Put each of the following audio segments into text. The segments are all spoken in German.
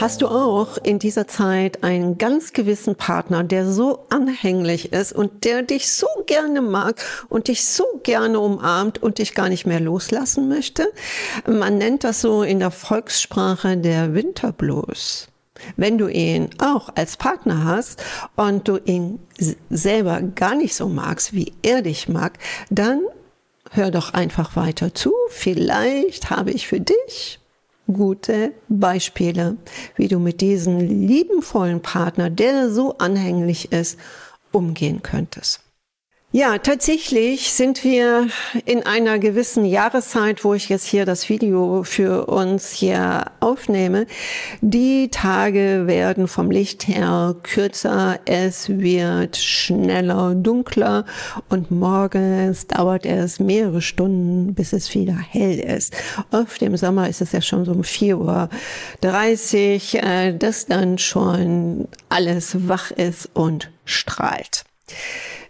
Hast du auch in dieser Zeit einen ganz gewissen Partner, der so anhänglich ist und der dich so gerne mag und dich so gerne umarmt und dich gar nicht mehr loslassen möchte? Man nennt das so in der Volkssprache der Winterblues. Wenn du ihn auch als Partner hast und du ihn selber gar nicht so magst, wie er dich mag, dann hör doch einfach weiter zu. Vielleicht habe ich für dich gute Beispiele, wie du mit diesem liebenvollen Partner, der so anhänglich ist, umgehen könntest. Ja, tatsächlich sind wir in einer gewissen Jahreszeit, wo ich jetzt hier das Video für uns hier aufnehme. Die Tage werden vom Licht her kürzer, es wird schneller dunkler und morgens dauert es mehrere Stunden, bis es wieder hell ist. Auf dem Sommer ist es ja schon so um 4.30 Uhr, äh, dass dann schon alles wach ist und strahlt.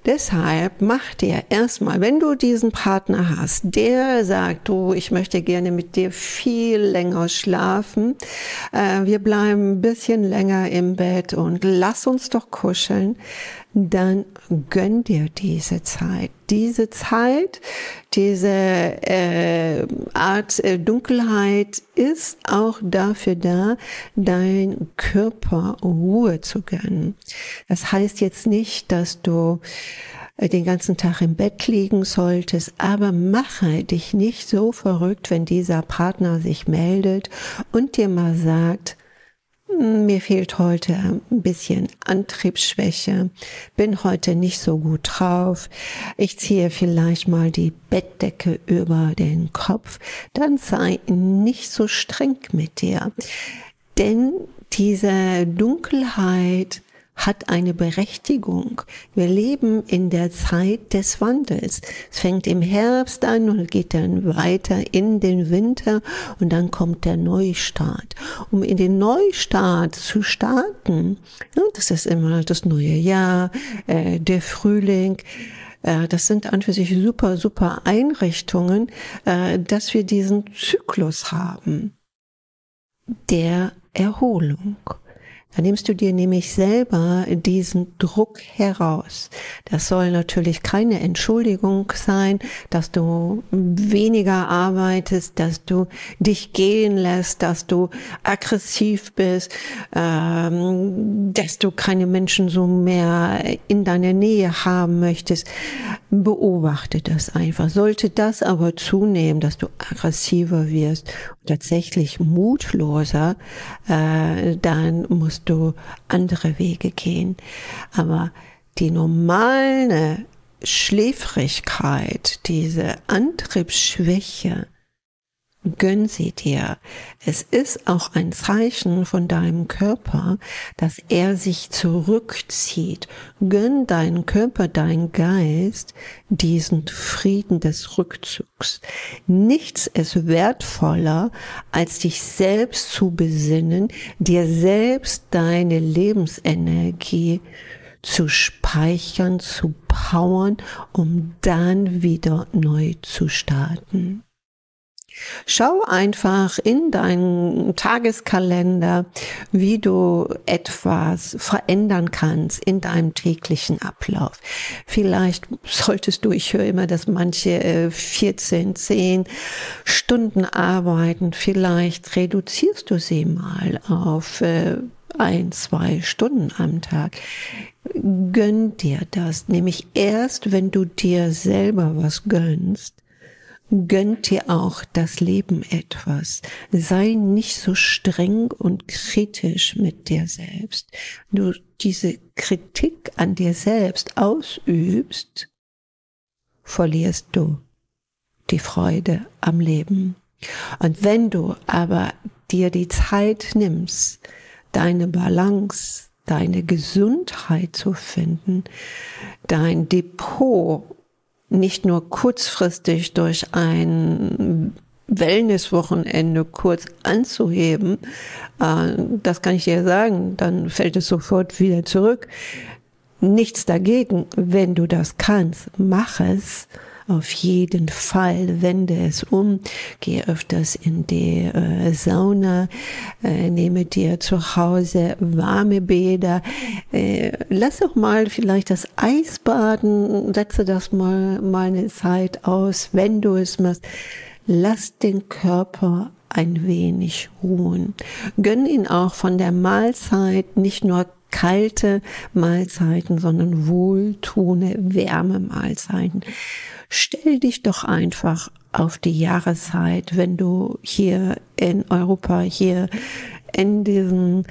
Deshalb mach dir erstmal, wenn du diesen Partner hast, der sagt, du, ich möchte gerne mit dir viel länger schlafen, äh, wir bleiben ein bisschen länger im Bett und lass uns doch kuscheln, dann gönn dir diese Zeit. Diese Zeit, diese äh, Art äh, Dunkelheit ist auch dafür da, dein Körper Ruhe zu gönnen. Das heißt jetzt nicht, dass du äh, den ganzen Tag im Bett liegen solltest, aber mache dich nicht so verrückt, wenn dieser Partner sich meldet und dir mal sagt, mir fehlt heute ein bisschen Antriebsschwäche, bin heute nicht so gut drauf. Ich ziehe vielleicht mal die Bettdecke über den Kopf. Dann sei nicht so streng mit dir. Denn diese Dunkelheit hat eine Berechtigung. Wir leben in der Zeit des Wandels. Es fängt im Herbst an und geht dann weiter in den Winter und dann kommt der Neustart. Um in den Neustart zu starten, das ist immer das neue Jahr, äh, der Frühling, äh, das sind an für sich super, super Einrichtungen, äh, dass wir diesen Zyklus haben der Erholung. Da nimmst du dir nämlich selber diesen Druck heraus. Das soll natürlich keine Entschuldigung sein, dass du weniger arbeitest, dass du dich gehen lässt, dass du aggressiv bist, ähm, dass du keine Menschen so mehr in deiner Nähe haben möchtest. Beobachte das einfach. Sollte das aber zunehmen, dass du aggressiver wirst, tatsächlich mutloser, äh, dann musst du andere Wege gehen. Aber die normale Schläfrigkeit, diese Antriebsschwäche, gönn sie dir. Es ist auch ein Zeichen von deinem Körper, dass er sich zurückzieht. Gönn deinen Körper, deinen Geist diesen Frieden des Rückzugs. Nichts ist wertvoller, als dich selbst zu besinnen, dir selbst deine Lebensenergie zu speichern, zu powern, um dann wieder neu zu starten. Schau einfach in deinen Tageskalender, wie du etwas verändern kannst in deinem täglichen Ablauf. Vielleicht solltest du, ich höre immer, dass manche 14, äh, 10 Stunden arbeiten. Vielleicht reduzierst du sie mal auf äh, ein, zwei Stunden am Tag. Gönn dir das, nämlich erst, wenn du dir selber was gönnst, gönnt dir auch das Leben etwas. Sei nicht so streng und kritisch mit dir selbst. Du diese Kritik an dir selbst ausübst, verlierst du die Freude am Leben. Und wenn du aber dir die Zeit nimmst, deine Balance, deine Gesundheit zu finden, dein Depot nicht nur kurzfristig durch ein Wellnesswochenende kurz anzuheben, äh, das kann ich dir sagen, dann fällt es sofort wieder zurück. Nichts dagegen, wenn du das kannst, mach es, auf jeden Fall wende es um. Geh öfters in die äh, Sauna, äh, nehme dir zu Hause warme Bäder, äh, lass auch mal vielleicht das Eisbaden, setze das mal, mal eine Zeit aus, wenn du es machst. Lass den Körper ein wenig ruhen. Gönn ihn auch von der Mahlzeit nicht nur kalte Mahlzeiten, sondern wohltuende Wärmemahlzeiten. Stell dich doch einfach auf die Jahreszeit, wenn du hier in Europa, hier in diesen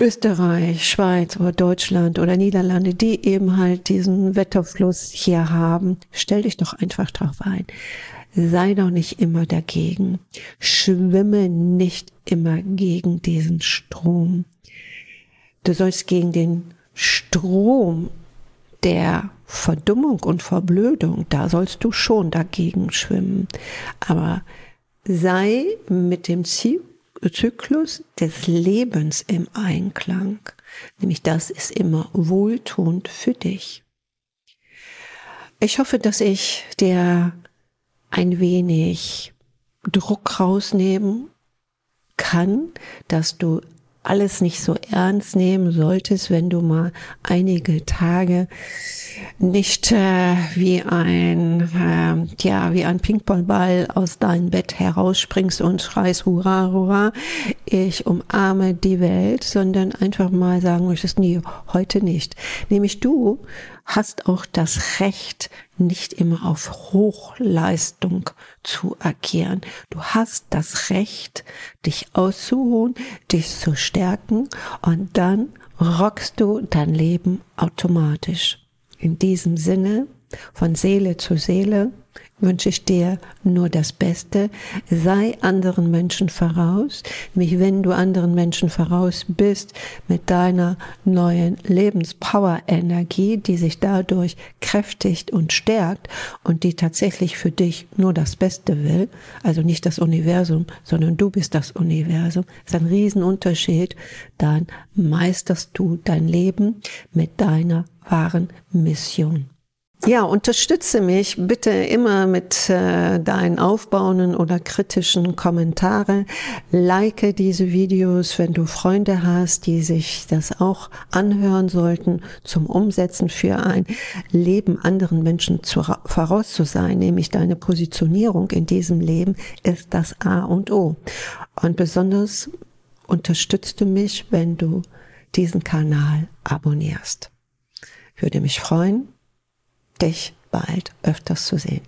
Österreich, Schweiz oder Deutschland oder Niederlande, die eben halt diesen Wetterfluss hier haben, stell dich doch einfach drauf ein. Sei doch nicht immer dagegen. Schwimme nicht immer gegen diesen Strom. Du sollst gegen den Strom der Verdummung und Verblödung, da sollst du schon dagegen schwimmen. Aber sei mit dem Zyklus des Lebens im Einklang. Nämlich das ist immer wohltuend für dich. Ich hoffe, dass ich dir ein wenig Druck rausnehmen kann, dass du alles nicht so ernst nehmen solltest, wenn du mal einige Tage nicht äh, wie ein äh, ja wie ein Pingpongball aus deinem Bett herausspringst und schreist hurra hurra ich umarme die Welt, sondern einfach mal sagen möchtest nee heute nicht. Nämlich du hast auch das Recht, nicht immer auf Hochleistung zu agieren. Du hast das Recht, dich auszuruhen, dich zu stärken und dann rockst du dein Leben automatisch. In diesem Sinne, von Seele zu Seele, wünsche ich dir nur das Beste. Sei anderen Menschen voraus. Nämlich wenn du anderen Menschen voraus bist mit deiner neuen Lebenspower-Energie, die sich dadurch kräftigt und stärkt und die tatsächlich für dich nur das Beste will, also nicht das Universum, sondern du bist das Universum, ist ein Riesenunterschied, dann meisterst du dein Leben mit deiner wahren Mission. Ja, unterstütze mich bitte immer mit äh, deinen aufbauenden oder kritischen Kommentaren. Like diese Videos, wenn du Freunde hast, die sich das auch anhören sollten, zum Umsetzen für ein Leben anderen Menschen zu, voraus zu sein, nämlich deine Positionierung in diesem Leben ist das A und O. Und besonders unterstützt du mich, wenn du diesen Kanal abonnierst. Würde mich freuen dich bald öfters zu sehen.